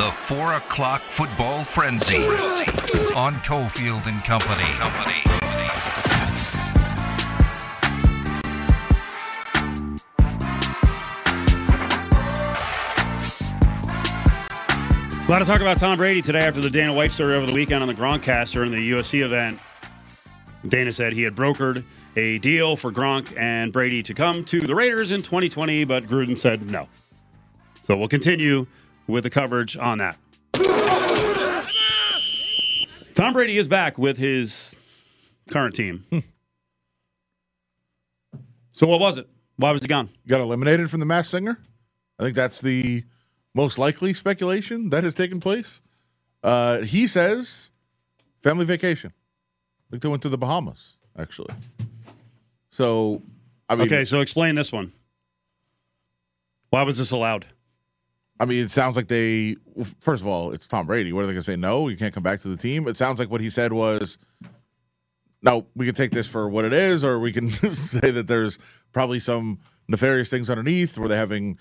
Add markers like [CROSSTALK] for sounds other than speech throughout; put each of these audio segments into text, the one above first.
The four o'clock football frenzy on Cofield and Company. Company. A lot of talk about Tom Brady today after the Dana White story over the weekend on the Gronkcaster in the USC event. Dana said he had brokered a deal for Gronk and Brady to come to the Raiders in 2020, but Gruden said no. So we'll continue with the coverage on that. Tom Brady is back with his current team. so what was it? Why was he gone? got eliminated from the Masked Singer. I think that's the most likely speculation that has taken place. Uh, he says family vacation. I think they went to the Bahamas, actually. So, I mean, Okay, so explain this one. Why was this allowed? I mean, it sounds like they. First of all, it's Tom Brady. What are they going to say? No, you can't come back to the team. It sounds like what he said was, "No, we can take this for what it is, or we can [LAUGHS] say that there's probably some nefarious things underneath. Were they having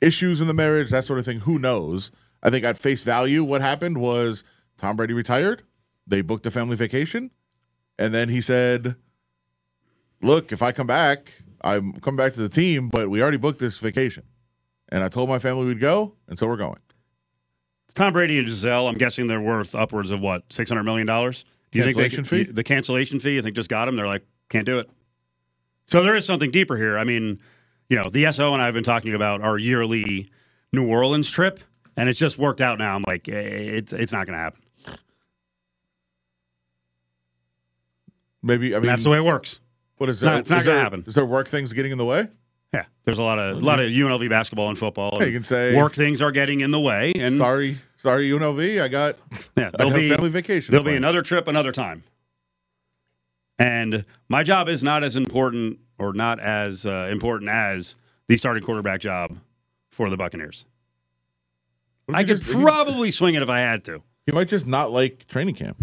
issues in the marriage, that sort of thing? Who knows? I think at face value, what happened was Tom Brady retired. They booked a family vacation, and then he said, "Look, if I come back, I'm coming back to the team, but we already booked this vacation." And I told my family we'd go, and so we're going. Tom Brady and Gisele, I'm guessing they're worth upwards of what, six hundred million dollars? Do you Cancellation think they, fee? The cancellation fee, you think just got them? They're like, can't do it. So there is something deeper here. I mean, you know, the SO and I have been talking about our yearly New Orleans trip, and it's just worked out now. I'm like, eh, it's it's not going to happen. Maybe I And mean that's the way it works. what is not- there? it's not is gonna there- happen. Is there work things getting in the way? Yeah, there's a lot of a lot of UNLV basketball and football. And you can say- work things are getting in the way, and sorry, sorry, UNLV. I got Yeah, there'll be family vacation. There'll be another trip another time. And my job is not as important or not as uh, important as the starting quarterback job for the Buccaneers. I could just- probably swing it if I had to. He might just not like training camp.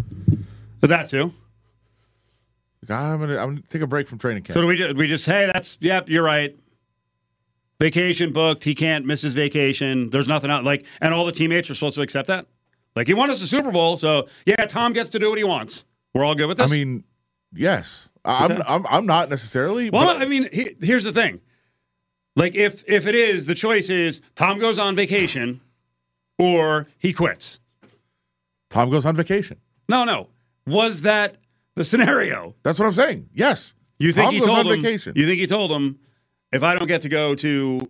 But that too. I'm gonna I'm gonna take a break from training camp. So do we ju- we just hey that's yep you're right. Vacation booked. He can't miss his vacation. There's nothing out like and all the teammates are supposed to accept that. Like he won us the Super Bowl, so yeah, Tom gets to do what he wants. We're all good with this. I mean, yes, I'm Okay. I'm I'm not necessarily. Well, but I mean, he, here's the thing. Like, if if it is, the choice is Tom goes on vacation, or he quits. Tom goes on vacation. No, no. Was that the scenario? That's what I'm saying. Yes, You think Tom he told on him? vacation. You think he told him if I don't get to go to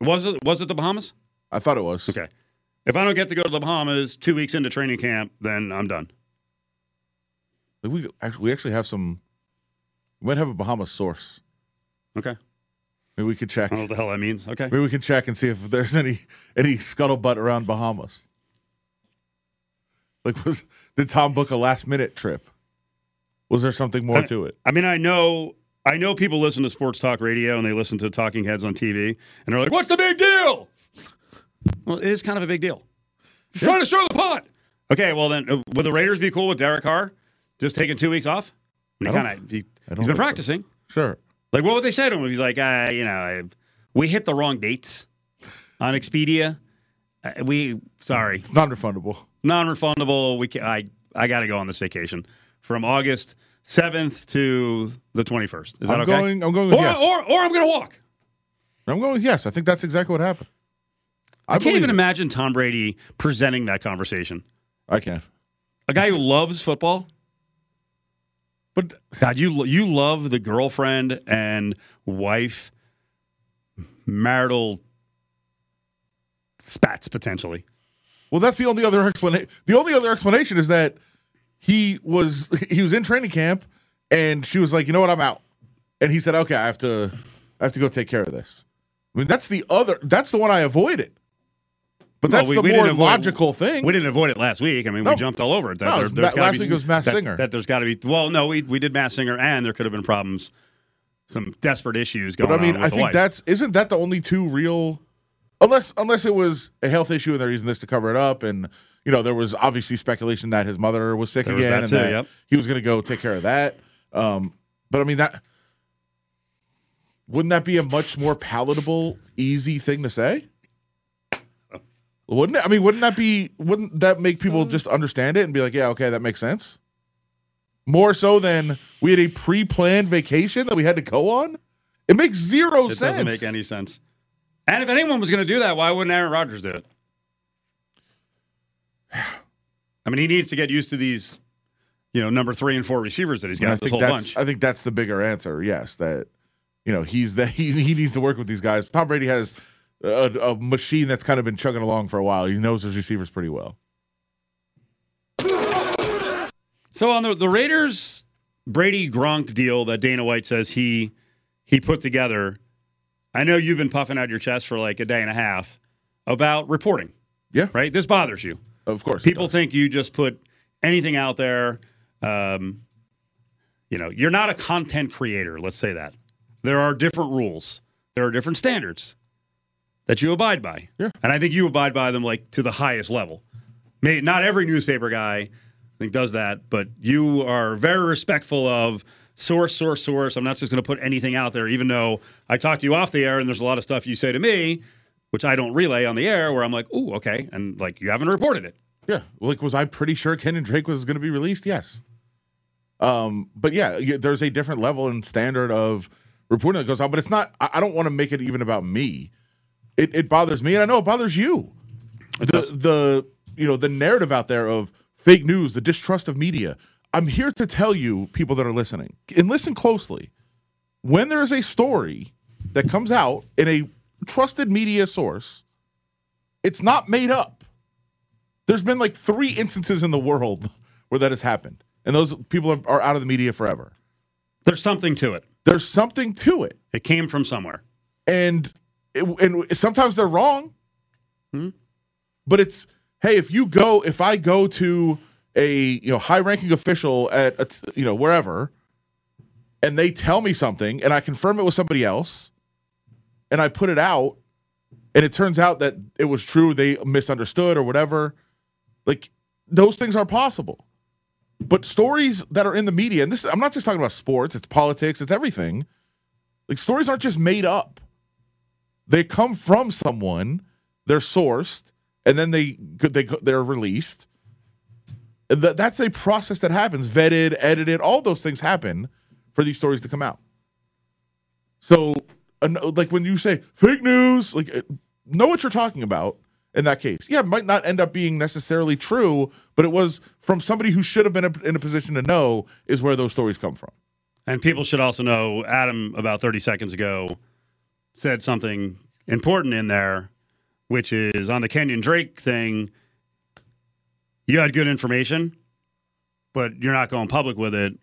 was it was it the Bahamas? I thought it was. Okay. If I don't get to go to the Bahamas two weeks into training camp, then I'm done. Like, we actually we actually have some. We might have a Bahamas source. Okay. Maybe we could check. I don't know what the hell that means. Okay. Maybe we can check and see if there's any any scuttlebutt around Bahamas. Like, was did Tom book a last minute trip? Was there something more to it? I mean, I know I know people listen to sports talk radio and they listen to talking heads on TV and they're like, "What's the big deal?" Well, it is kind of a big deal. Trying to stir the pot. Okay, well then, uh, would the Raiders be cool with Derek Carr just taking two weeks off? I mean, I kind of. He, I don't he's been think so. practicing. Sure. Like, what would they say to him if he's like, uh, you know, I, we hit the wrong dates on Expedia. Uh, we sorry, It's non-refundable. non-refundable. We ca I I got to go on this vacation from August seventh to the twenty first. Is that I'm okay? going. I'm going with or, yes. or or I'm going to walk. I'm going with yes. I think that's exactly what happened. I, can't even it. imagine Tom Brady presenting that conversation. I can't. A guy who loves football. But God, you you love the girlfriend and wife marital spats potentially. well, that's the only other explanation. The only other explanation is that he was he was in training camp, and she was like, "You know what? I'm out." And he said, "Okay, I have to I have to go take care of this." I mean, that's the other. That's the one I avoided. But Well, that's we- the we more avoid- logical thing. We didn't avoid it last week. I mean, No. we jumped all over it. That No, there- there's Ma- last be- week was Mass that, Singer. That there's got to be. Well, no, we we did Masked Singer, and there could have been problems, some desperate issues going But I mean, on. I think that's isn't that the only two real, unless unless it was a health issue and they're using this to cover it up, and you know there was obviously speculation that his mother was sick There was again that and too, that yep. he was going to go take care of that. Um, but I mean that wouldn't that be a much more palatable, easy thing to say? Wouldn't it? I mean, wouldn't that be? Wouldn't that make people just understand it and be like, yeah, okay, that makes sense? More so than we had a pre-planned vacation that we had to go on. It makes zero It sense. It doesn't make any sense. And if anyone was going to do that, why wouldn't Aaron Rodgers do it? I mean, he needs to get used to these, you know, number three and four receivers that he's I got this think whole that's bunch. I think that's the bigger answer. Yes, that you know he's that [LAUGHS] he, he needs to work with these guys. Tom Brady has a, a machine that's kind of been chugging along for a while. He knows his receivers pretty well. So on the the Raiders Brady Gronk deal that Dana White says he he put together, I know you've been puffing out your chest for like a day and a half about reporting, Yeah, right? This bothers you. Of course. People think you just put anything out there. Um, you know, you're not a content creator. Let's say that there are different rules. There are different standards that you abide by. Yeah. And I think you abide by them like to the highest level. May not every newspaper guy I think does that, but you are very respectful of source, source, source. I'm not just going to put anything out there, even though I talk to you off the air and there's a lot of stuff you say to me, which I don't relay on the air, where I'm like, "Ooh, okay," and like you haven't reported it. Yeah. Like, was I pretty sure Kenyon Drake was going to be released? Yes. Um, but yeah, there's a different level and standard of reporting that goes on, but it's not, I I don't want to make it even about me. It, it bothers me, and I know it bothers you. The, the, you know, the narrative out there of fake news, the distrust of media. I'm here to tell you, people that are listening, and listen closely. When there is a story that comes out in a trusted media source, it's not made up. There's been like three instances in the world [LAUGHS] where that has happened, and those people are, are out of the media forever. There's something to it. There's something to it, It came from somewhere. and it, and sometimes they're wrong. Hmm? But it's hey, if you go, if I go to a you know high-ranking official at a you know wherever, and they tell me something, and I confirm it with somebody else, and I put it out, and it turns out that it was true, they misunderstood or whatever. Like those things are possible. But stories that are in the media, and this I'm not just talking about sports, it's politics, it's everything. Like stories aren't just made up. They come from someone, they're sourced, and then they they they're released. That that's a process that happens, vetted, edited, all those things happen for these stories to come out. So, like when you say fake news, like uh, know what you're talking about in that case. Yeah, it might not end up being necessarily true, but it was from somebody who should have been in a position to know is where those stories come from. And people should also know Adam, about 30 seconds ago, said something important in there, which is on the Kenyon Drake thing. You had good information, but you're not going public with it.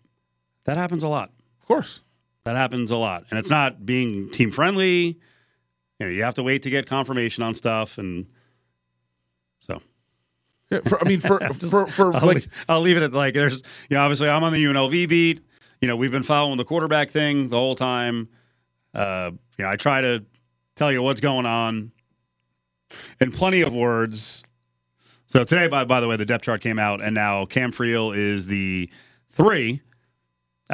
That happens a lot. Of course. That happens a lot. And it's not being team friendly. You know, you have to wait to get confirmation on stuff. And so Yeah, for, I mean, for [LAUGHS] for for I'll, like leave, I'll leave it at like there's you know obviously I'm on the UNLV beat. You know we've been following the quarterback thing the whole time. Uh, you know I try to tell you what's going on in plenty of words. So today, by by the way, the depth chart came out, and now Cam Friel is the three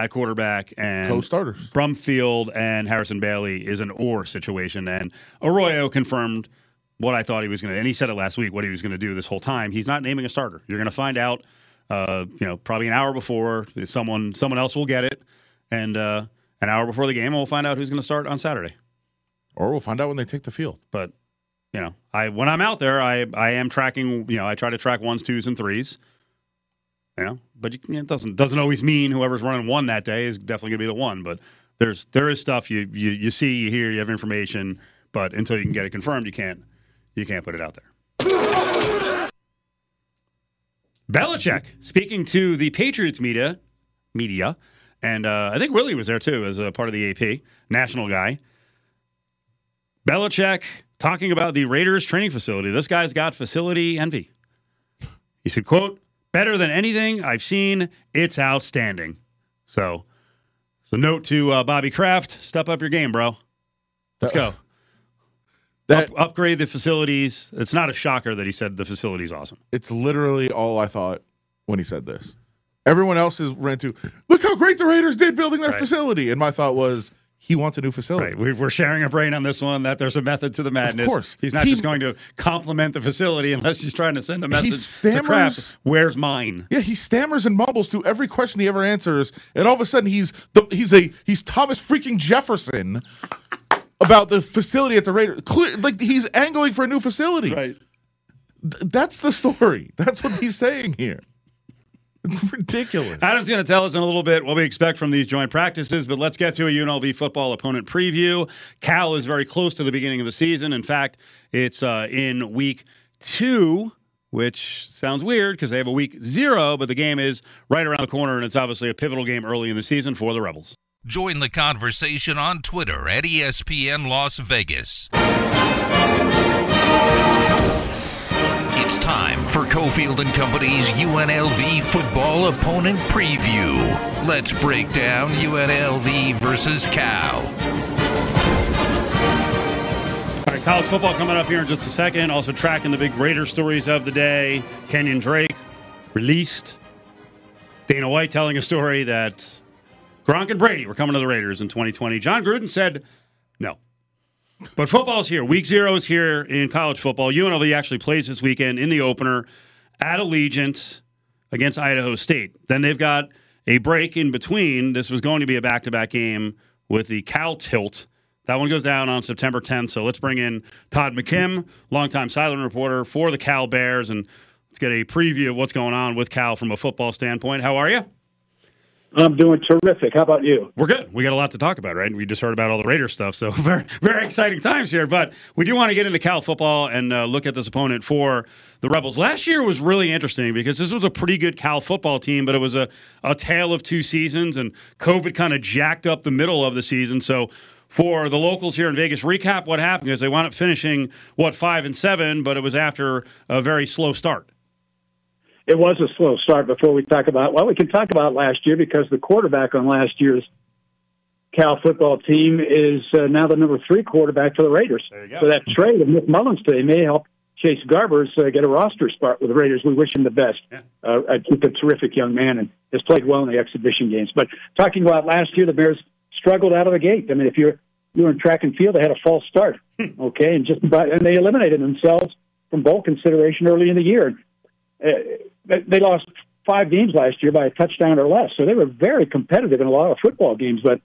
at quarterback, and co-starters. Brumfield and Harrison Bailey is an or situation. And Arroyo confirmed what I thought he was going to, and he said it last week, what he was going to do this whole time. He's not naming a starter. You're going to find out, uh, you know, probably an hour before someone someone else will get it, and uh, an hour before the game, we'll find out who's going to start on Saturday. Or we'll find out when they take the field. But you know, I when I'm out there, I I am tracking. You know, I try to track ones, twos, and threes. You know, but you, it doesn't doesn't always mean whoever's running one that day is definitely going to be the one. But there's there is stuff you you you see, you hear, you have information, but until you can get it confirmed, you can't you can't put it out there. Belichick speaking to the Patriots media, media, and uh, I think Willie was there too as a part of the AP national guy. Belichick talking about the Raiders training facility. This guy's got facility envy. He said, "quote Better than anything I've seen. It's outstanding." So, so note to uh, Bobby Kraft: Step up your game, bro. Let's go. That Up- upgrade the facilities. It's not a shocker that he said the facility's awesome. it's literally all I thought when he said this. Everyone else has ran to look how great the Raiders did building their Right. facility, and my thought was, he wants a new facility. Right. We- We're sharing a brain on this one that there's a method to the madness. Of course. He's not He- just going to compliment the facility unless he's trying to send a message to stammers- Kraft. Where's mine? Yeah, he stammers and mumbles through every question he ever answers, and all of a sudden he's the, he's a he's Thomas freaking Jefferson about the facility at the Raiders. Clear, like he's angling for a new facility. Right. Th- That's the story. That's what he's saying here. It's ridiculous. Adam's going to tell us in a little bit what we expect from these joint practices, but let's get to a UNLV football opponent preview. Cal is very close to the beginning of the season. In fact, it's uh, in week two, which sounds weird because they have a week zero, but the game is right around the corner, and it's obviously a pivotal game early in the season for the Rebels. Join the conversation on Twitter at ESPN Las Vegas. It's time for Cofield and Company's UNLV football opponent preview. Let's break down UNLV versus Cal. All right, college football coming up here in just a second. Also tracking the big Raider stories of the day. Kenyon Drake released. Dana White telling a story that Gronk and Brady were coming to the Raiders in 2020. John Gruden said. But football's here. Week zero is here in college football. UNLV actually plays this weekend in the opener at Allegiant against Idaho State. Then they've got a break in between. This was going to be a back to back game with the Cal tilt. That one goes down on September 10th. So let's bring in Todd McKim, longtime sideline reporter for the Cal Bears, and let's get a preview of what's going on with Cal from a football standpoint. How are you? I'm doing terrific. How about you? We're good. We got a lot to talk about, right? We just heard about all the Raider stuff, so [LAUGHS] very, very exciting times here. But we do want to get into Cal football and uh, look at this opponent for the Rebels. Last year was really interesting because this was a pretty good Cal football team, but it was a, a tale of two seasons, and COVID kind of jacked up the middle of the season. So for the locals here in Vegas, recap what happened because they wound up finishing what five and seven, but it was after a very slow start. It was a slow start before we talk about, well, we can talk about last year because the quarterback on last year's Cal football team is uh, now the number three quarterback for the Raiders. There you go. So that trade of Nick Mullens today may help Chase Garbers uh, get a roster spot with the Raiders. We wish him the best. Yeah. Uh, I think a terrific young man and has played well in the exhibition games. But talking about last year, the Bears struggled out of the gate. I mean, if you're you were in track and field, they had a false start, okay, and just about, and they eliminated themselves from bowl consideration early in the year. Uh, they- lost five games last year by a touchdown or less, so they were very competitive in a lot of football games, but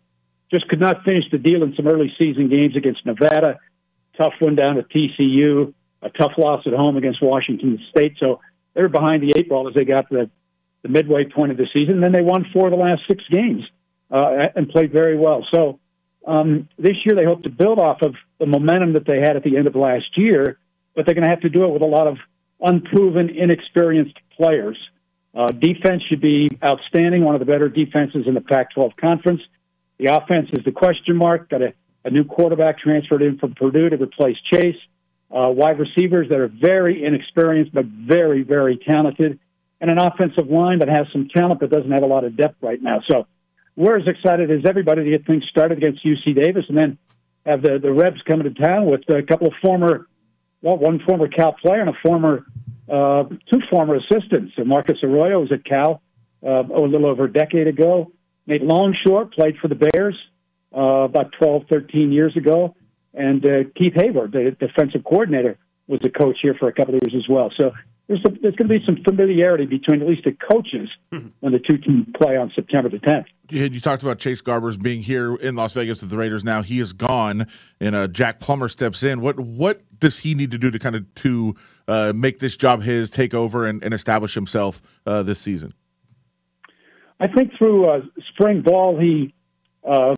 just could not finish the deal in some early season games against Nevada. Tough one down at TCU, a tough loss at home against Washington State. So they were behind the eight ball as they got to the, the midway point of the season. Then they won four of the last six games uh, and played very well. So um, this year they hope to build off of the momentum that they had at the end of last year, but they're going to have to do it with a lot of unproven, inexperienced players. Uh, defense should be outstanding, one of the better defenses in the Pac 12 conference. The offense is the question mark. Got a, a new quarterback transferred in from Purdue to replace Chase. Uh, wide receivers that are very inexperienced but very, very talented. And an offensive line that has some talent but doesn't have a lot of depth right now. So we're as excited as everybody to get things started against UC Davis and then have the, the Rebs coming to town with a couple of former, well, one former Cal player and a former, uh, two former assistants. So Marcus Arroyo was at Cal uh, a little over a decade ago. Nate Longshore played for the Bears uh, about 12, 13 years ago. And uh, Keith Hayward, the defensive coordinator, was the coach here for a couple of years as well. So there's, some, there's going to be some familiarity between at least the coaches when the two teams play on September the 10th. You, you talked about Chase Garbers being here in Las Vegas with the Raiders. Now he is gone, and uh, Jack Plummer steps in. What what does he need to do to kind of to uh, make this job his, take over, and, and establish himself uh, this season? I think through uh, spring ball, he uh,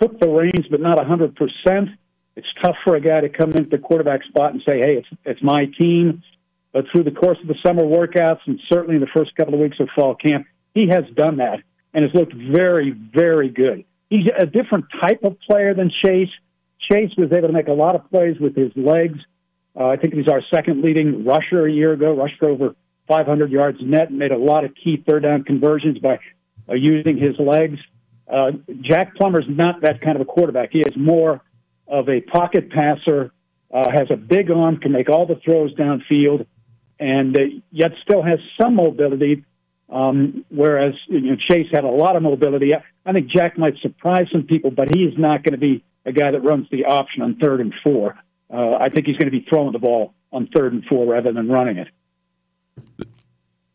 took the reins, but not 100%. It's tough for a guy to come into the quarterback spot and say, hey, it's, it's my team. But through the course of the summer workouts and certainly in the first couple of weeks of fall camp, he has done that and has looked very, very good. He's a different type of player than Chase. Chase was able to make a lot of plays with his legs. Uh, I think he was our second leading rusher a year ago, rushed over 500 yards net, and made a lot of key third down conversions by uh, using his legs. Uh, Jack Plummer's not that kind of a quarterback. He is more of a pocket passer, uh, has a big arm, can make all the throws downfield, and uh, yet still has some mobility Um, whereas you know, Chase had a lot of mobility. I think Jack might surprise some people, but he is not going to be a guy that runs the option on third and four. Uh, I think he's going to be throwing the ball on third and four rather than running it.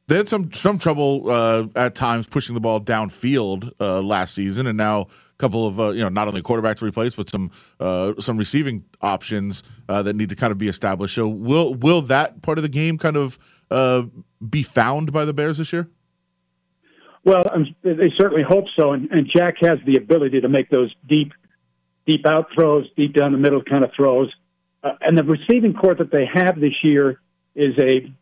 They had some some trouble uh, at times pushing the ball downfield uh, last season, and now couple of uh, you know not only quarterback to replace, but some uh, some receiving options uh, that need to kind of be established. So will will that part of the game kind of uh, be found by the Bears this year? Well, um, they certainly hope so, and, and Jack has the ability to make those deep, deep out throws, deep down the middle kind of throws. Uh, and the receiving court that they have this year is a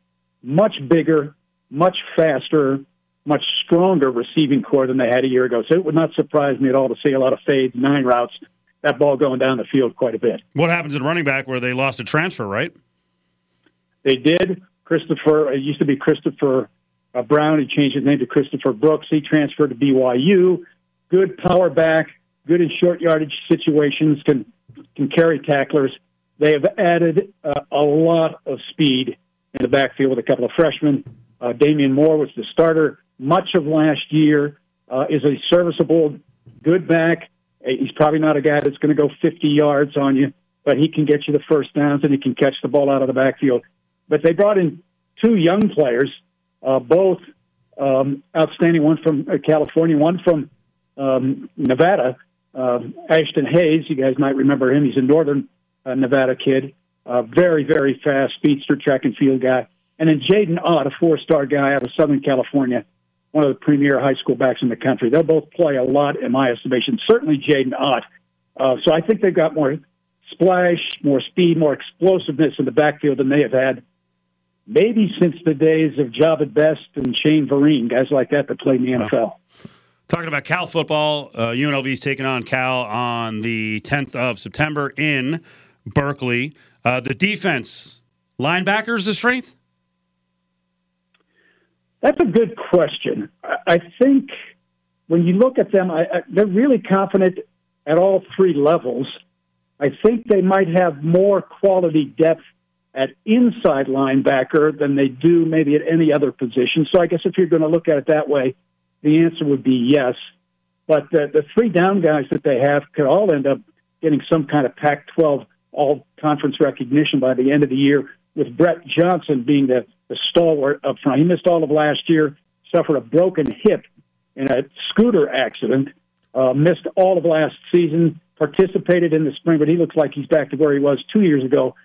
much bigger, much faster, much stronger receiving core than they had a year ago. So it would not surprise me at all to see a lot of fades, nine routes, that ball going down the field quite a bit. What happens in running back where they lost a transfer, right? They did. Christopher, it used to be Christopher uh, Brown. He changed his name to Christopher Brooks. He transferred to BYU. Good power back, good in short yardage situations, can can carry tacklers. They have added uh, a lot of speed in the backfield with a couple of freshmen. Uh, Damien Moore was the starter much of last year. Uh, is a serviceable, good back. He's probably not a guy that's going to go 50 yards on you, but he can get you the first downs and he can catch the ball out of the backfield. But they brought in two young players, uh, both um, outstanding. One from uh, California, one from um, Nevada. Uh, Ashton Hayes, you guys might remember him. He's a northern uh, Nevada kid, uh, very very fast speedster track and field guy. And then Jaydn Ott, a four-star guy out of Southern California, one of the premier high school backs in the country. They'll both play a lot in my estimation. Certainly Jaydn Ott. Uh, so I think they've got more splash, more speed, more explosiveness in the backfield than they have had maybe since the days of Jahvid Best and Shane Vereen, guys like that that played in the NFL. Talking about Cal football, uh, UNLV is taking on Cal on the 10th of September in Berkeley. Uh, the defense, linebackers, the strength? That's a good question. I think when you look at them, I, I, they're really confident at all three levels. I think they might have more quality depth at inside linebacker than they do maybe at any other position. So I guess if you're going to look at it that way, the answer would be yes. But the, the three down guys that they have could all end up getting some kind of Pac 12 all conference recognition by the end of the year, with Brett Johnson being the, the stalwart up front. He missed all of last year, suffered a broken hip in a scooter accident, uh, missed all of last season, participated in the spring, but he looks like he's back to where he was two years ago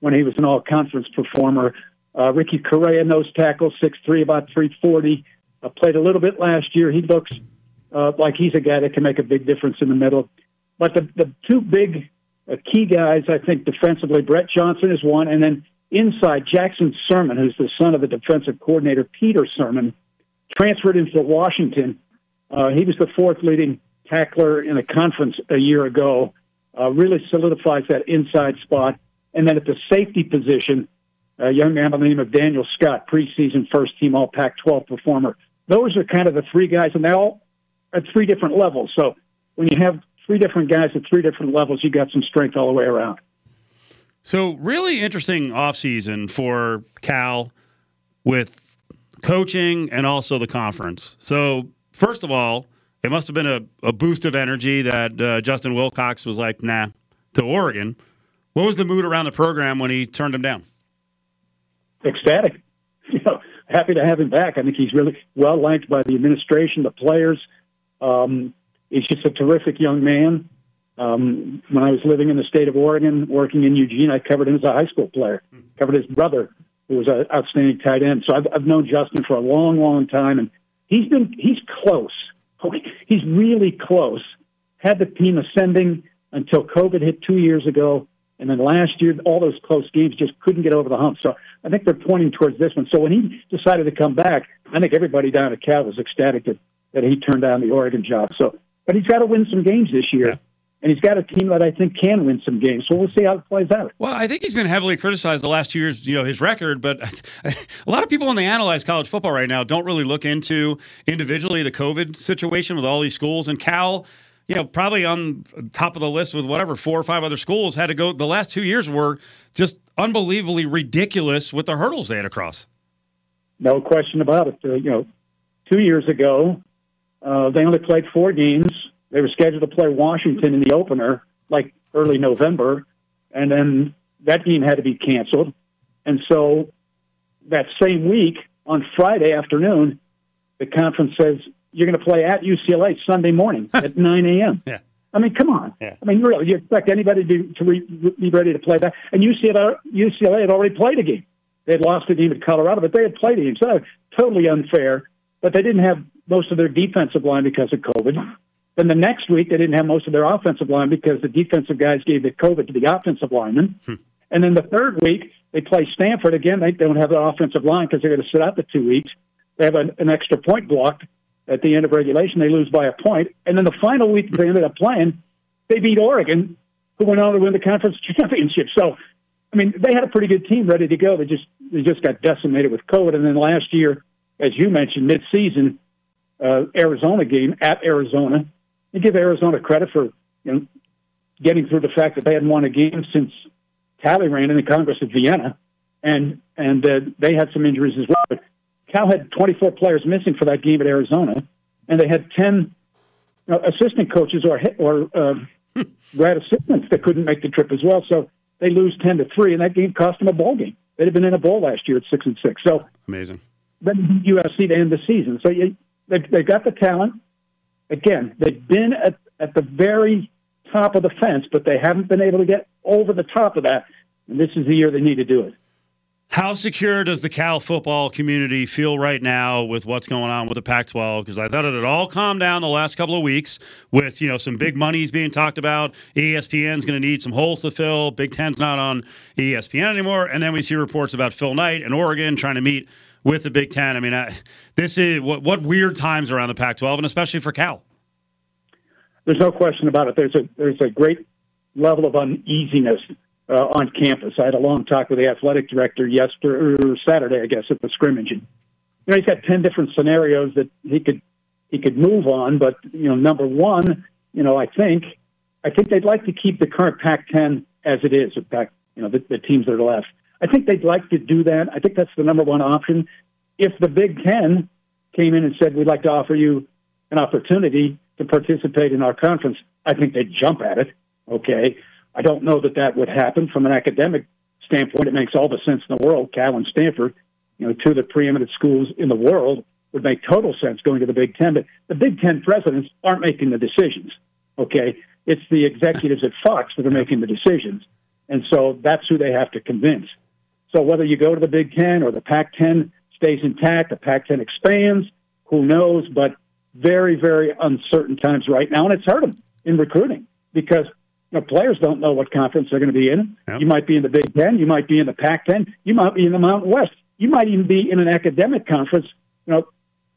when he was an all conference performer. Uh, Ricky Correia, nose tackle, six three, about 340. Uh, played a little bit last year. He looks uh, like he's a guy that can make a big difference in the middle. But the, the two big uh, key guys, I think, defensively, Brett Johnson is one, and then inside, Jackson Sirmon, who's the son of the defensive coordinator, Peter Sirmon, transferred into Washington. Uh, he was the fourth leading tackler in a conference a year ago. Uh, really solidifies that inside spot. And then at the safety position, a young man by the name of Daniel Scott, preseason first team All Pac 12 performer. Those are kind of the three guys, and they all at three different levels. So when you have three different guys at three different levels, you got some strength all the way around. So really interesting offseason for Cal with coaching and also the conference. So first of all, it must have been a, a boost of energy that uh, Justin Wilcox was like, nah, to Oregon. What was the mood around the program when he turned him down? Ecstatic. [LAUGHS] You know, happy to have him back. I think he's really well liked by the administration, the players. Um, he's just a terrific young man. Um, when I was living in the state of Oregon, working in Eugene, I covered him as a high school player. Covered his brother, who was an outstanding tight end. So I've, I've known Justin for a long, long time, and he's been he's close. He's really close. Had the team ascending until COVID hit two years ago. And then last year, all those close games just couldn't get over the hump. So I think they're pointing towards this one. So when he decided to come back, I think everybody down at Cal was ecstatic that, that he turned down the Oregon job. So, but he's got to win some games this year. Yeah. And he's got a team that I think can win some games. So we'll see how it plays out. Well, I think he's been heavily criticized the last two years, you know, his record. But [LAUGHS] a lot of people, when they analyze college football right now, don't really look into individually the COVID situation with all these schools. And Cal, you know, probably on top of the list with whatever four or five other schools had to go. The last two years were just unbelievably ridiculous with the hurdles they had to cross. No question about it. Uh, you know, two years ago, uh, they only played four games. They were scheduled to play Washington in the opener, like early November, and then that game had to be canceled. And so that same week, on Friday afternoon, the conference says you're going to play at UCLA Sunday morning at 9 a.m. Yeah. I mean, come on. Yeah. I mean, really, you expect anybody to, to re, be ready to play that? And UCLA, UCLA had already played a game. They had lost a game at Colorado, but they had played a game. So totally unfair. But they didn't have most of their defensive line because of COVID. Then the next week, they didn't have most of their offensive line because the defensive guys gave the COVID to the offensive linemen. Hmm. And then the third week, they play Stanford again. They don't have the offensive line because they're going to sit out the two weeks. They have an, an extra point blocked at the end of regulation. They lose by a point. And then the final week they ended up playing, they beat Oregon, who went on to win the conference [LAUGHS] championship. So, I mean, they had a pretty good team ready to go. They just they just got decimated with COVID. And then last year, as you mentioned, midseason, uh, Arizona game at Arizona. You give Arizona credit for you know getting through the fact that they hadn't won a game since Talleyrand in the Congress of Vienna, and and uh, they had some injuries as well. But Cal had 24 players missing for that game at Arizona, and they had 10 uh, assistant coaches or or uh, [LAUGHS] grad assistants that couldn't make the trip as well. So they lose 10 to three, and that game cost them a bowl game. They'd have been in a bowl last year at six and six. So Amazing. then USC to end the season. So you, they've, they've got the talent. Again, they've been at, at the very top of the fence, but they haven't been able to get over the top of that. And this is the year they need to do it. How secure does the Cal football community feel right now with what's going on with the Pac-12? Because I thought it had all calmed down the last couple of weeks with you know some big monies being talked about. ESPN's going to need some holes to fill. Big Ten's not on ESPN anymore, and then we see reports about Phil Knight and Oregon trying to meet with the Big Ten. I mean, I, this is what what weird times around the Pac-12, and especially for Cal. There's no question about it. There's a there's a great level of uneasiness uh, on campus. I had a long talk with the athletic director yesterday or Saturday, I guess, at the scrimmage. And, you know, he's got ten different scenarios that he could he could move on. But you know, number one, you know, I think I think they'd like to keep the current Pac-10 as it is. With Pac, you know, the, the teams that are left. I think they'd like to do that. I think that's the number one option. If the Big Ten came in and said, "We'd like to offer you an opportunity to participate in our conference," I think they'd jump at it. Okay. I don't know that that would happen from an academic standpoint. It makes all the sense in the world. Cal and Stanford, you know, two of the preeminent schools in the world, would make total sense going to the Big Ten. But the Big Ten presidents aren't making the decisions. Okay, it's the executives at Fox that are making the decisions, and so that's who they have to convince. So whether you go to the Big Ten or the Pac-10 stays intact, the Pac-10 expands, who knows? But very, very uncertain times right now, and it's hurt them in recruiting because you know, players don't know what conference they're going to be in. Yep. You might be in the Big Ten, you might be in the Pac-10, you might be in the Mountain West, you might even be in an academic conference. You know,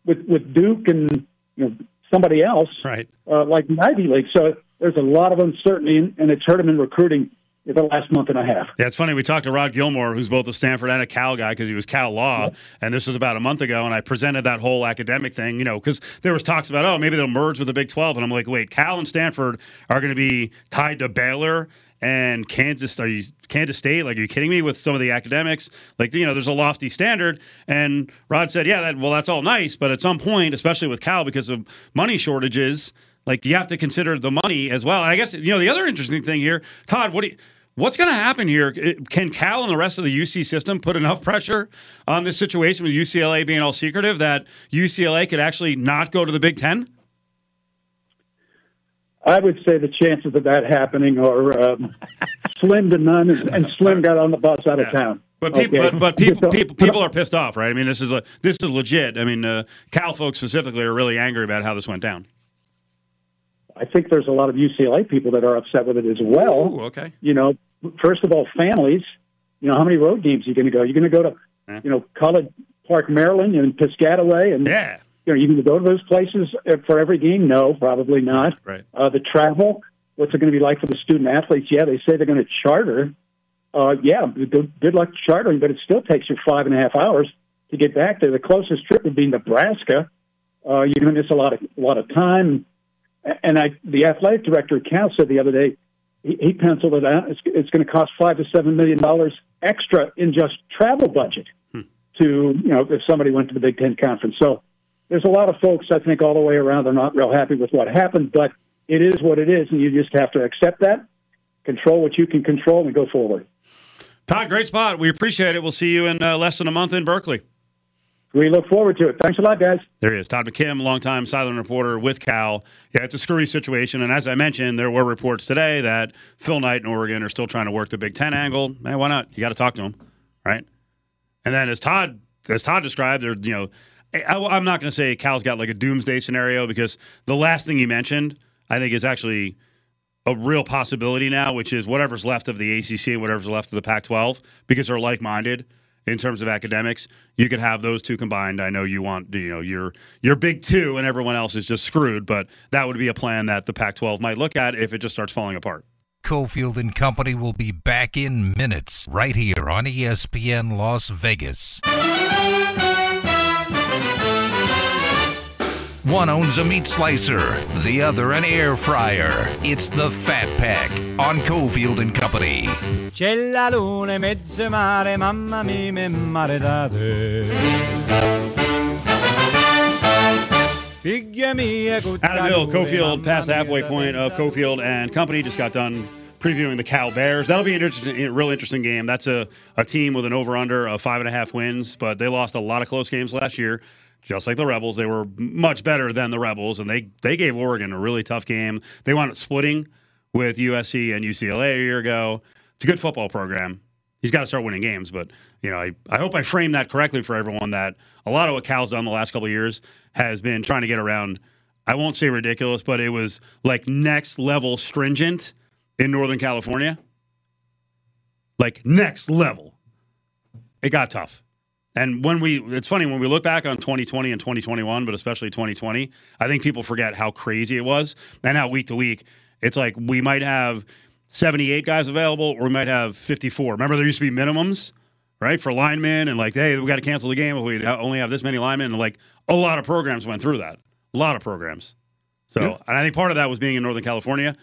with with Duke and you know somebody else, Right. uh, like the Ivy League. So there's a lot of uncertainty, and, it's hurt them in recruiting in the last month and a half. Yeah, it's funny. We talked to Rod Gilmore, who's both a Stanford and a Cal guy because he was Cal Law, and this was about a month ago. And I presented that whole academic thing, you know, because there was talks about, oh, maybe they'll merge with the Big Twelve, and I'm like, wait, Cal and Stanford are going to be tied to Baylor and Kansas. Are you Kansas State? Like, are you kidding me? With some of the academics, like you know, there's a lofty standard. And Rod said, yeah, that well, that's all nice, but at some point, especially with Cal, because of money shortages. Like you have to consider the money as well. And I guess you know the other interesting thing here, Todd. What do you, what's going to happen here? Can Cal and the rest of the UC system put enough pressure on this situation with UCLA being all secretive that UCLA could actually not go to the Big Ten? I would say the chances of that happening are um, slim to none, and, and Slim got on the bus out of Yeah. town. But people, Okay. but, but people, [LAUGHS] people, people are pissed off, right? I mean, this is a this is legit. I mean, uh, Cal folks specifically are really angry about how this went down. I think there's a lot of UCLA people that are upset with it as well. Ooh, okay. You know, first of all, families. You know, how many road games are you going to go? You're going to go to, Yeah. you know, College Park, Maryland, and Piscataway, and Yeah. you know, you can go to those places for every game. No, probably not. Right. Uh, the travel, what's it going to be like for the student athletes? Yeah, they say they're going to charter. Uh, yeah, good, good luck chartering, but it still takes you five and a half hours to get back there. The closest trip would be Nebraska. Uh, you're going to miss a lot of a lot of time. And I, the athletic director at Cal said the other day, he, he penciled it out. It's, it's going to cost five to seven million dollars extra in just travel budget to you know if somebody went to the Big Ten conference. So there's a lot of folks, I think, all the way around, they're not real happy with what happened, but it is what it is, and you just have to accept that, control what you can control, and go forward. Todd, great spot. We appreciate it. We'll see you in uh, less than a month in Berkeley. We look forward to it. Thanks a lot, guys. There he is, Todd McKim, longtime Southern reporter with Cal. Yeah, it's a screwy situation, and as I mentioned, there were reports today that Phil Knight and Oregon are still trying to work the Big Ten angle. Man, why not? You got to talk to him, right? And then as Todd as Todd described, there, you know, I, am not going to say Cal's got like a doomsday scenario because the last thing you mentioned, I think, is actually a real possibility now, which is whatever's left of the ACC and whatever's left of the Pac-12 because they're like-minded in terms of academics. You could have those two combined. I know you want, you know, your your big two, and everyone else is just screwed. But that would be a plan that the Pac-12 might look at if it just starts falling apart. Cofield and Company will be back in minutes right here on ESPN Las Vegas. One owns a meat slicer, the other an air fryer. It's the Fat Pack on Cofield and Company. C'è la luna mezzo mare, mamma mia, me maredate. Adamville, Cofield, past the halfway point of Cofield and Company, just got done previewing the Cal Bears. That'll be an interesting, a real interesting game. That's a, a team with an over under of five and a half wins, but they lost a lot of close games last year just like the Rebels. They were much better than the Rebels, and they they gave Oregon a really tough game. They wound up splitting with USC and UCLA a year ago. It's a good football program. He's got to start winning games, but you know, I, I hope I frame that correctly for everyone. That a lot of what Cal's done the last couple years has been trying to get around. I won't say ridiculous, but it was like next level stringent in Northern California. Like next level. It got tough. And when we, it's funny when we look back on 2020 and 2021, but especially 2020, I think people forget how crazy it was and how week to week, it's like we might have 78 guys available or we might have 54. Remember, there used to be minimums, right, for linemen and like, hey, we got to cancel the game if we only have this many linemen. And like a lot of programs went through that, a lot of programs. So, yeah. and I think part of that was being in Northern California.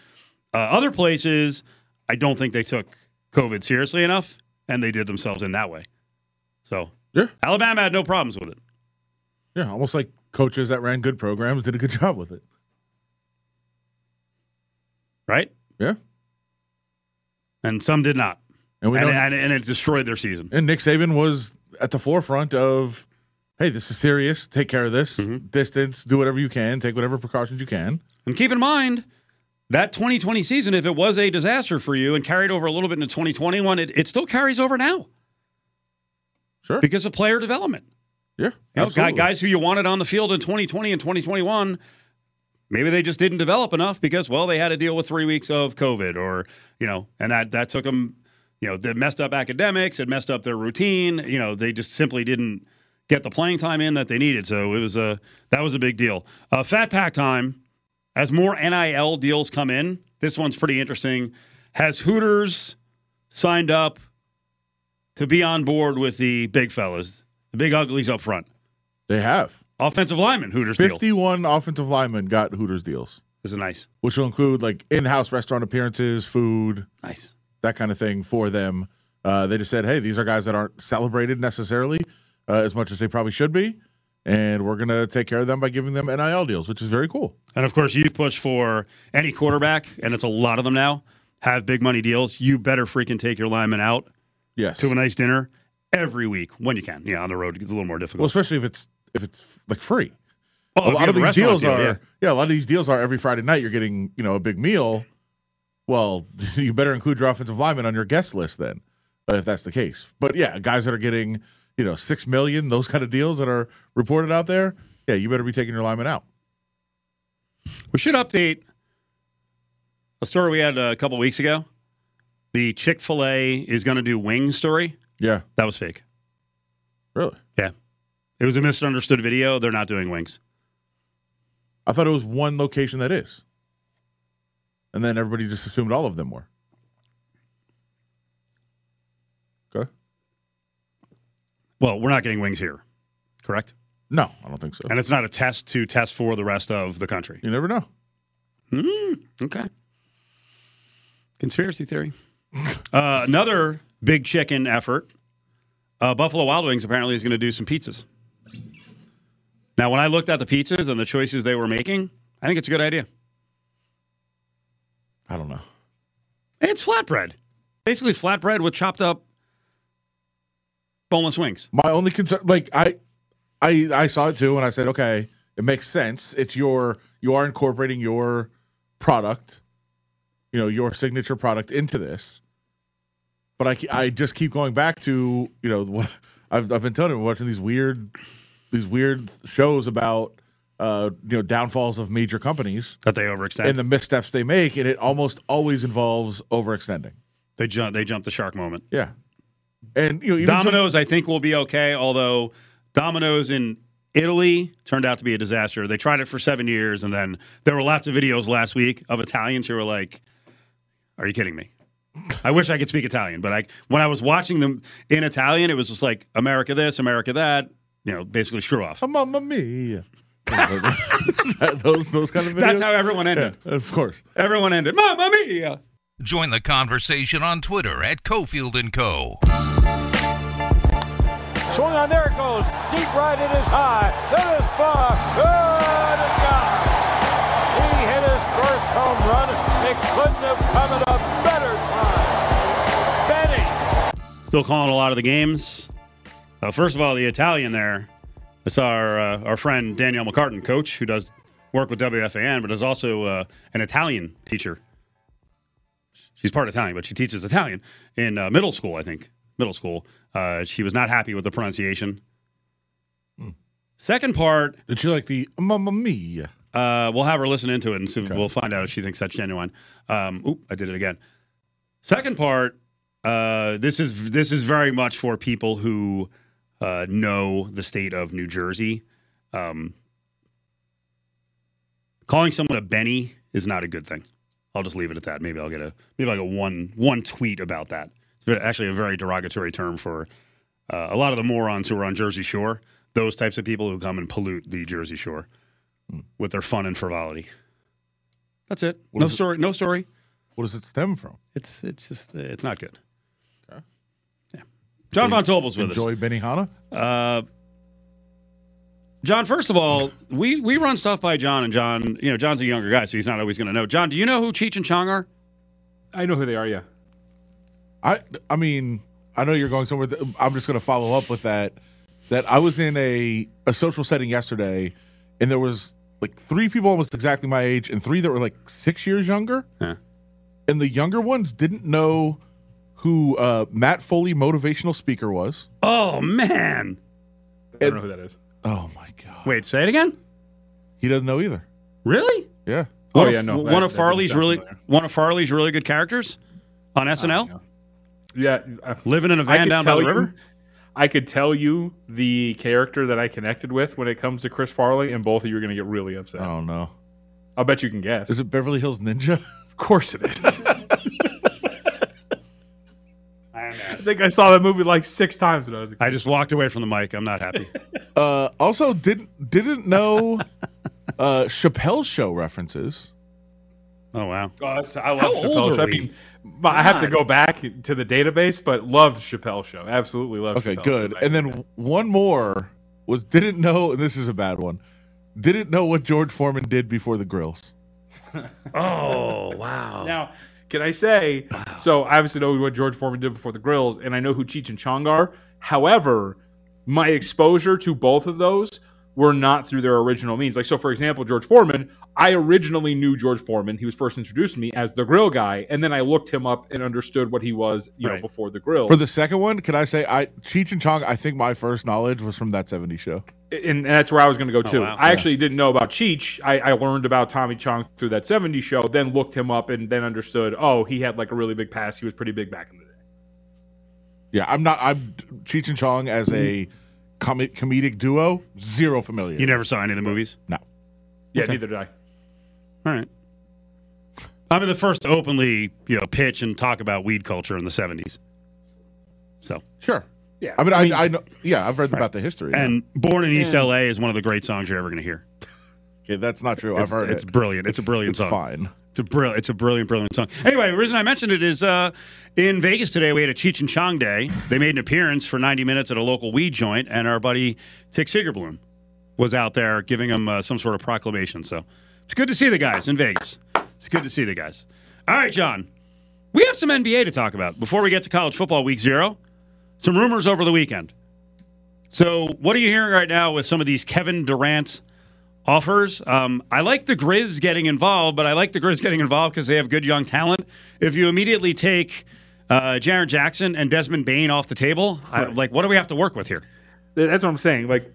Uh, other places, I don't think they took COVID seriously enough and they did themselves in that way. So yeah. Alabama had no problems with it. Yeah, almost like coaches that ran good programs did a good [LAUGHS] job with it. Right? Yeah. And some did not. And, we and, and, and it destroyed their season. And Nick Saban was at the forefront of, hey, this is serious. Take care of this. Mm-hmm. Distance. Do whatever you can. Take whatever precautions you can. And keep in mind, that 2020 season, if it was a disaster for you and carried over a little bit into 2021, it, it still carries over now. Sure. Because of player development. Yeah. You know, guys who you wanted on the field in 2020 and 2021, maybe they just didn't develop enough because, well, they had to deal with three weeks of COVID or, you know, and that, that took them, you know, they messed up academics, it messed up their routine. You know, they just simply didn't get the playing time in that they needed. So it was a, that was a big deal. Uh, Fat Pack time, as more NIL deals come in, this one's pretty interesting. Has Hooters signed up to be on board with the big fellas, the big uglies up front. They have. Offensive linemen. Hooters 51 deal. offensive linemen got Hooters deals. This is nice. Which will include like in house restaurant appearances, food. Nice. That kind of thing for them. Uh, they just said, hey, these are guys that aren't celebrated necessarily uh, as much as they probably should be. And we're going to take care of them by giving them NIL deals, which is very cool. And of course, you push for any quarterback, and it's a lot of them now, have big money deals. You better freaking take your lineman out yes. to a nice dinner every week when you can. Yeah, on the road it's a little more difficult. Well, especially if it's if it's like free. Oh, a lot of these deals deal, are yeah. yeah. a lot of these deals are every Friday night you're getting you know a big meal. Well, [LAUGHS] you better include your offensive lineman on your guest list then, uh, if that's the case. But yeah, guys that are getting you know six million, those kind of deals that are reported out there, yeah, you better be taking your lineman out. We should update a story we had a couple weeks ago the Chick fil A is going to do wing story. Yeah. That was fake. Really? Yeah. It was a misunderstood video. They're not doing wings. I thought it was one location that is. And then everybody just assumed all of them were. Okay. Well, we're not getting wings here, correct? No, I don't think so. And it's not a test to test for the rest of the country. You never know. Hmm. okay. Conspiracy theory. Uh, another big chicken effort. Uh, Buffalo Wild Wings apparently is going to do some pizzas. Now, when I looked at the pizzas and the choices they were making, I think it's a good idea. I don't know. It's flatbread, basically flatbread with chopped up boneless wings. My only concern, like I, I, I saw it too, and I said, okay, it makes sense. It's your you are incorporating your product, you know, your signature product into this. But I, I just keep going back to you know [LAUGHS] what I've I've been telling you watching these weird these weird shows about uh you know downfalls of major companies That they overextend. and the missteps they make, and it almost always involves overextending. they jump. They jump the shark moment. Yeah, and you know even some- Domino's, I think, will be okay. Although Domino's in Italy turned out to be a disaster. They tried it for seven years, and then there were lots of videos last week of Italians who were like, "Are you kidding me?" I wish I could speak Italian, but I when I was watching them in Italian, it was just like America this, America that. You know, basically screw off. Mamma mia. [LAUGHS] those those kind of videos. That's how everyone ended. Yeah, of course. Everyone ended. Mamma mia! Join the conversation on Twitter at Cofield and Co. Swung on, there it goes. Deep right, it is high. It is far. And it's gone. He hit his first home run. It couldn't have come at a better time. Benny. Still calling a lot of the games. Uh, first of all, the Italian there. I saw our uh, our friend Danielle McCartan, coach, who does work with WFAN, but is also uh, an Italian teacher. She's part Italian, but she teaches Italian in uh, middle school, I think. Middle school. Uh, she was not happy with the pronunciation. Second part, Did you like the Mamma mia? Uh, we'll have her listen into it and see, we'll find out if she thinks that's genuine. Um, oop, I did it again. Second part, uh, this is this is very much for people who uh, know the state of New Jersey. Um, calling someone a Benny is not a good thing. I'll just leave it at that. Maybe I'll get a maybe I'll get one one tweet about that. It's actually a very derogatory term for uh, a lot of the morons who are on Jersey Shore. Those types of people who come and pollute the Jersey Shore with their fun and frivolity. That's it. What no is it- story. No story. What does it stem from? It's it's just uh, it's not good. Okay. Yeah. John Von Tobel's with Enjoy Benihana? us. Uh, John, first of all, we we run stuff by John, and John, you know, John's a younger guy, so he's not always going to know. John, do you know who Cheech and Chong are? I know who they are. Yeah. I I mean, I know you're going somewhere. th- I'm just going to follow up with that. That I was in a a social setting yesterday, and there was like three people almost exactly my age, and three that were like six years younger. Huh. And the younger ones didn't know who uh, Matt Foley, motivational speaker, was. Oh man! I don't know who that is. Oh my god, Wait, say it again. he doesn't know either. Really? Yeah, Oh, One yeah, no, One that- of Farley's really familiar. one of Farley's really good characters on SNL. Yeah. Yeah. uh, Living in a van down by tell the you- river. I could tell you the character that I connected with when it comes to Chris Farley, and both of you are going to get really upset. oh no, I'll bet you can guess. is it Beverly Hills Ninja? [LAUGHS] Of course it is. [LAUGHS] I think I saw that movie like six times when I was a kid. I just walked away from the mic. I'm not happy. [LAUGHS] Uh, also, didn't didn't know uh, Chappelle's show references. oh wow. Oh, I love How old Chappelle are Show. I mean, but I have to go back to the database, but loved Chappelle Show. Absolutely loved. Okay, Chappelle good. Show And then the one more was didn't know, and this is a bad one. Didn't know what George Foreman did before the grills. [LAUGHS] Oh wow. now, can I say? So I obviously know what George Foreman did before the grills, and I know who Cheech and Chong are. However, my exposure to both of those were not through their original means. Like, so for example, George Foreman, I originally knew George Foreman. He was first introduced to me as the grill guy, and then I looked him up and understood what he was, you Right. know, before the grill. For the second one, can I say I Cheech and Chong? I think my first knowledge was from that '70s show. and, and that's where I was going to go oh, too. wow. I actually didn't know about Cheech. I, I learned about Tommy Chong through that 70s show, then looked him up and then understood, oh, he had like a really big pass. He was pretty big back in the day. Yeah, I'm not. I'm Cheech and Chong as a mm-hmm. Com- comedic duo. Zero familiar. You never saw any of the movies? No. Yeah, Okay. neither did I. All right. I'm the first to openly, you know, pitch and talk about weed culture in the 70s. So, Sure. Yeah. I mean, I, I know. Yeah, I've read about the history. and Born in East LA is one of the great songs you're ever going to hear. okay, that's not true. I've heard it's it. brilliant. It's, a brilliant it's song. Fine. It's a brilliant, it's a brilliant, brilliant song. Anyway, the reason I mentioned it is uh, in Vegas today we had a Cheech and Chong day. They made an appearance for 90 minutes at a local weed joint, and our buddy Tick Segerblom was out there giving them uh, some sort of proclamation. So it's good to see the guys in Vegas. It's good to see the guys. All right, John. We have some NBA to talk about before we get to college football week zero. Some rumors over the weekend. So, what are you hearing right now with some of these Kevin Durant offers? Um, I like the Grizz getting involved, but I like the Grizz getting involved because they have good young talent. If you immediately take uh, Jaren Jackson and Desmond Bane off the table, I, like, what do we have to work with here? That's what I'm saying. Like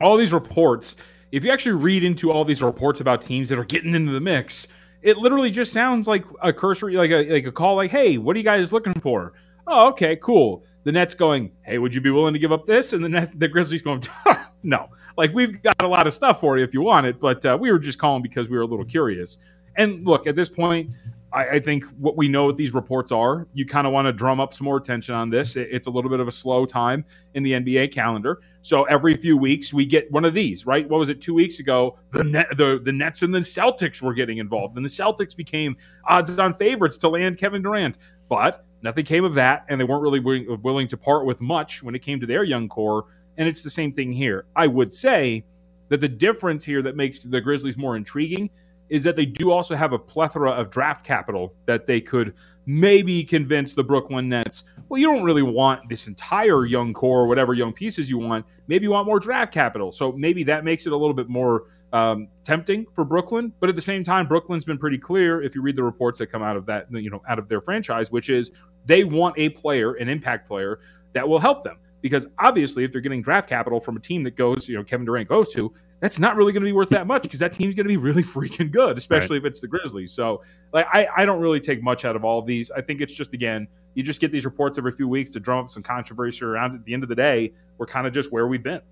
all these reports, if you actually read into all these reports about teams that are getting into the mix, it literally just sounds like a cursory, like a like a call, like, "Hey, what are you guys looking for?" Oh, okay, cool. The Nets going, "Hey, would you be willing to give up this?" And the Nets, the Grizzlies going, [LAUGHS] "No, like we've got a lot of stuff for you if you want it, but uh, we were just calling because we were a little curious." And look, at this point, I, I think what we know what these reports are, you kind of want to drum up some more attention on this. It, it's a little bit of a slow time in the NBA calendar. So every few weeks we get one of these, right? What was it? Two weeks ago, the net, the the Nets and the Celtics were getting involved, and the Celtics became odds-on favorites to land Kevin Durant. But nothing came of that, and they weren't really willing, willing to part with much when it came to their young core. And it's the same thing here. I would say that the difference here that makes the Grizzlies more intriguing is that they do also have a plethora of draft capital that they could maybe convince the Brooklyn Nets. Well, you don't really want this entire young core or whatever young pieces you want. Maybe you want more draft capital. So maybe that makes it a little bit more um, tempting for Brooklyn. But at the same time, Brooklyn's been pretty clear if you read the reports that come out of that, you know, out of their franchise, which is they want a player, an impact player that will help them. Because obviously, if they're getting draft capital from a team that goes, you know, Kevin Durant goes to, that's not really going to be worth that much because that team's going to be really [LAUGHS] freaking good, especially right. if it's the Grizzlies. So, like, I, I don't really take much out of all of these. I think it's just, again, you just get these reports every few weeks to drum up some controversy around. At the end of the day, we're kind of just where we've been.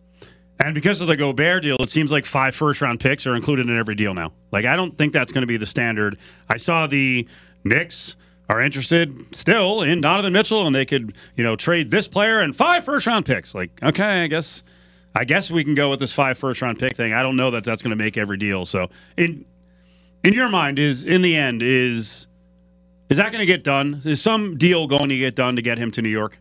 And because of the Gobert deal, it seems like five first round picks are included in every deal now. Like, I don't think that's going to be the standard. I saw the Knicks are interested still in Donovan Mitchell and they could, you know, trade this player and five first round picks. Like, okay, I guess I guess we can go with this five first round pick thing. I don't know that that's going to make every deal. So in in your mind is in the end is is that going to get done? Is some deal going to get done to get him to New York?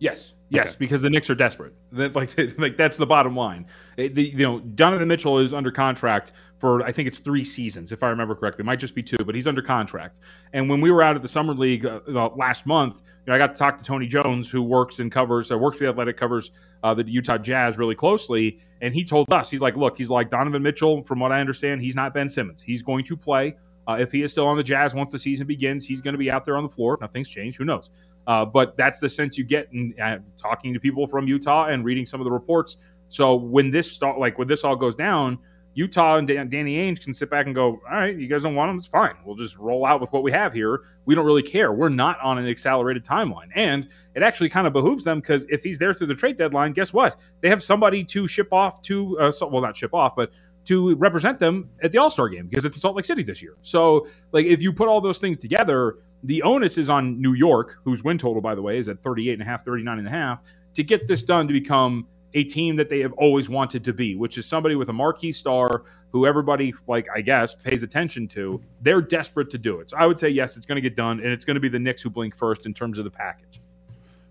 Yes. Yes, okay. because the Knicks are desperate. That, like, [LAUGHS] like that's the bottom line. It, the, you know, Donovan Mitchell is under contract for I think it's three seasons, if I remember correctly. It might just be two, but he's under contract. And when we were out at the summer league uh, uh, last month, you know, I got to talk to Tony Jones, who works and covers, uh, works for the Athletic, covers uh, the Utah Jazz really closely, and he told us, he's like, look, he's like Donovan Mitchell. From what I understand, he's not Ben Simmons. He's going to play. Uh, if he is still on the Jazz once the season begins, he's going to be out there on the floor. Nothing's changed. Who knows? Uh, but that's the sense you get in uh, talking to people from Utah and reading some of the reports. So when this start, like when this all goes down, Utah and Dan- Danny Ainge can sit back and go, all right, you guys don't want him, it's fine. We'll just roll out with what we have here. We don't really care. We're not on an accelerated timeline, and it actually kind of behooves them because if he's there through the trade deadline, guess what? They have somebody to ship off to, uh, so, well, not ship off, but to represent them at the All Star game because it's Salt Lake City this year. So, like, if you put all those things together, the onus is on New York, whose win total, by the way, is at 38 and a half, 39 and a half, to get this done to become a team that they have always wanted to be, which is somebody with a marquee star who everybody, like, I guess, pays attention to. They're desperate to do it. So I would say, yes, it's going to get done, and it's going to be the Knicks who blink first in terms of the package.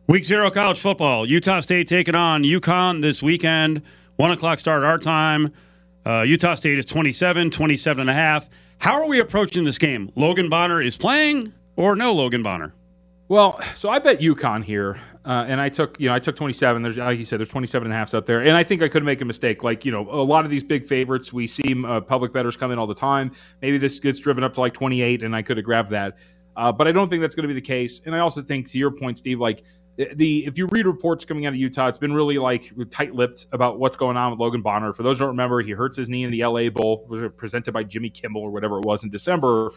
Week zero college football. Utah State taking on UConn this weekend. One o'clock start our time. Uh, Utah State is 27, 27 and a half. How are we approaching this game? Logan Bonner is playing or no Logan Bonner? Well, so I bet UConn here, uh, and I took you know I took 27. There's like you said, there's 27 and a half out there, and I think I could make a mistake. Like you know, a lot of these big favorites, we see uh, public bettors come in all the time. Maybe this gets driven up to like 28, and I could have grabbed that, uh, but I don't think that's going to be the case. And I also think, to your point, Steve, like the if you read reports coming out of Utah, it's been really like tight-lipped about what's going on with Logan Bonner. For those who don't remember, he hurts his knee in the LA Bowl, was presented by Jimmy Kimmel or whatever it was in December,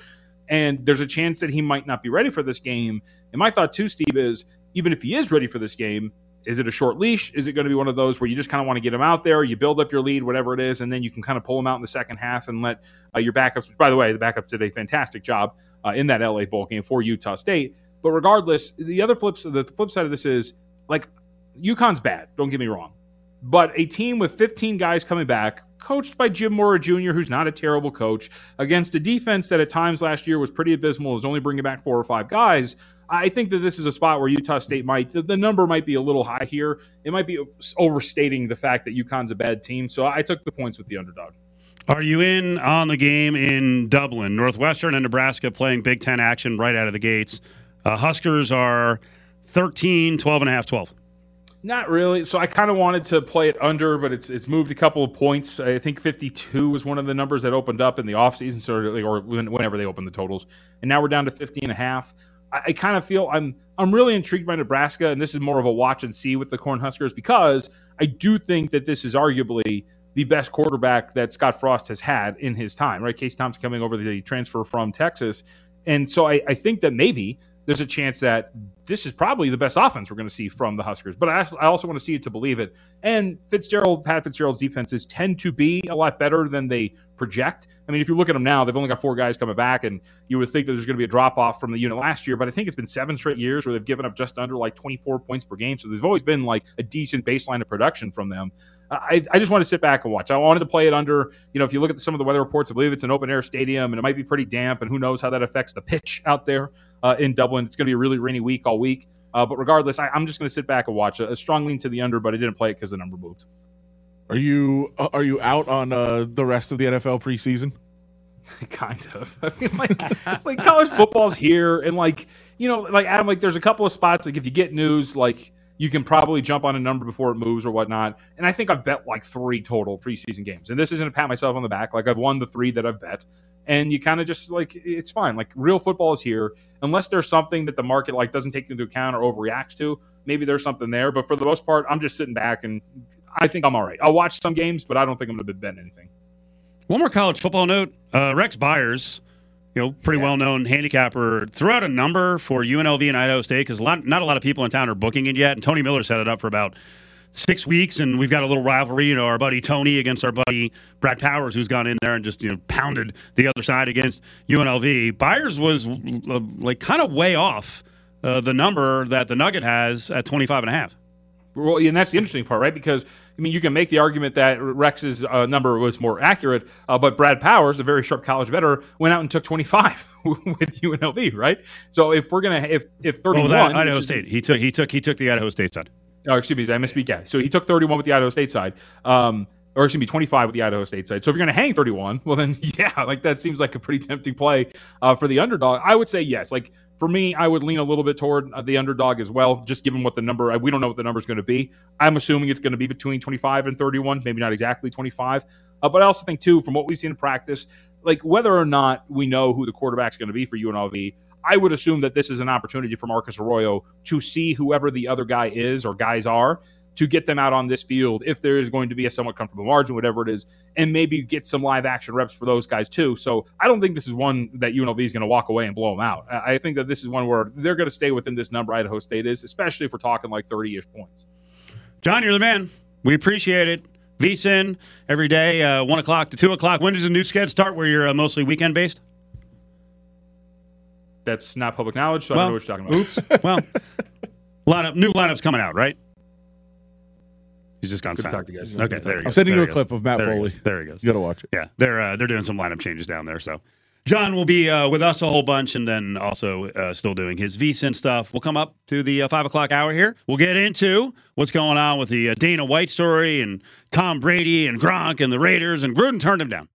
and there's a chance that he might not be ready for this game. And my thought too, Steve, is even if he is ready for this game, is it a short leash? Is it going to be one of those where you just kind of want to get him out there, you build up your lead, whatever it is, and then you can kind of pull him out in the second half and let uh, your backups, which by the way, the backups did a fantastic job uh, in that LA Bowl game for Utah State. But regardless, the other flips, the flip side of this is like UConn's bad. Don't get me wrong, but a team with 15 guys coming back, coached by Jim Mora Jr., who's not a terrible coach, against a defense that at times last year was pretty abysmal, is only bringing back four or five guys. I think that this is a spot where Utah State might the number might be a little high here. It might be overstating the fact that UConn's a bad team. So I took the points with the underdog. Are you in on the game in Dublin? Northwestern and Nebraska playing Big Ten action right out of the gates. Uh, Huskers are 13, 12 and a half, 12. Not really. So I kind of wanted to play it under, but it's it's moved a couple of points. I think 52 was one of the numbers that opened up in the offseason, or whenever they opened the totals. And now we're down to 50 and a half. I, I kind of feel I'm I'm really intrigued by Nebraska, and this is more of a watch and see with the Cornhuskers because I do think that this is arguably the best quarterback that Scott Frost has had in his time, right? Casey Thompson coming over the transfer from Texas. And so I, I think that maybe there's a chance that this is probably the best offense we're going to see from the Huskers. But I, also want to see it to believe it. And Fitzgerald, Pat Fitzgerald's defenses tend to be a lot better than they project. I mean, if you look at them now, they've only got four guys coming back, and you would think that there's going to be a drop off from the unit last year. But I think it's been seven straight years where they've given up just under like 24 points per game. So there's always been like a decent baseline of production from them. I, I just want to sit back and watch. I wanted to play it under, you know, if you look at some of the weather reports, I believe it's an open air stadium and it might be pretty damp, and who knows how that affects the pitch out there uh, in Dublin. It's going to be a really rainy week all week. Uh, but regardless, I, am just going to sit back and watch a, a strong lean to the under, but I didn't play it because the number moved. Are you uh, are you out on uh, the rest of the NFL preseason? [LAUGHS] kind of. I mean, like like college football's here, and like you know, like Adam, like there's a couple of spots like if you get news, like you can probably jump on a number before it moves or whatnot. And I think I've bet like three total preseason games. And this isn't to pat myself on the back. Like I've won the three that I've bet. And you kind of just like it's fine. Like real football is here. Unless there's something that the market like doesn't take into account or overreacts to, maybe there's something there. But for the most part, I'm just sitting back and I think I'm all right. I'll watch some games, but I don't think I'm gonna be betting anything. One more college football note. Uh, Rex Beyers you know, pretty yeah. well known handicapper, threw out a number for UNLV and Idaho State because not a lot of people in town are booking it yet. And Tony Miller set it up for about six weeks, and we've got a little rivalry. You know, our buddy Tony against our buddy Brad Powers, who's gone in there and just you know pounded the other side against UNLV. Beyers was uh, like kind of way off uh, the number that the Nugget has at 25 and a half. Well, and that's the interesting part, right? Because I mean, you can make the argument that Rex's uh, number was more accurate, uh, but Brad Powers, a very sharp college better, went out and took 25 [LAUGHS] with UNLV, right? So if we're gonna if if 31, oh, Idaho State, he took he took he took the Idaho State side. Oh, excuse me, I misspeak. Yeah, so he took 31 with the Idaho State side. Um, or excuse me, 25 with the Idaho State side. So if you're going to hang 31, well, then [LAUGHS] yeah, like that seems like a pretty tempting play uh, for the underdog. I would say yes. Like for me, I would lean a little bit toward uh, the underdog as well, just given what the number, we don't know what the number is going to be. I'm assuming it's going to be between 25 and 31, maybe not exactly 25. Uh, but I also think, too, from what we've seen in practice, like whether or not we know who the quarterback's going to be for UNLV, I would assume that this is an opportunity for Marcus Arroyo to see whoever the other guy is or guys are to get them out on this field if there is going to be a somewhat comfortable margin, whatever it is, and maybe get some live action reps for those guys too. So I don't think this is one that UNLV is going to walk away and blow them out. I think that this is one where they're going to stay within this number Idaho State is, especially if we're talking like 30 ish points. John, you're the man. We appreciate it. VSIN every day, uh, 1 o'clock to 2 o'clock. When does the new schedule start where you're uh, mostly weekend based? That's not public knowledge, so well, I don't know what you're talking about. Oops. well, [LAUGHS] lineup, new lineups coming out, right? He's just gone Good silent. talk to you guys. Okay, there I'm sending there you a clip of Matt there Foley. He there he goes. You got to watch it. Yeah, they're uh, they're doing some lineup changes down there. So John will be uh, with us a whole bunch, and then also uh, still doing his VSIN stuff. We'll come up to the uh, five o'clock hour here. We'll get into what's going on with the uh, Dana White story and Tom Brady and Gronk and the Raiders, and Gruden turned him down.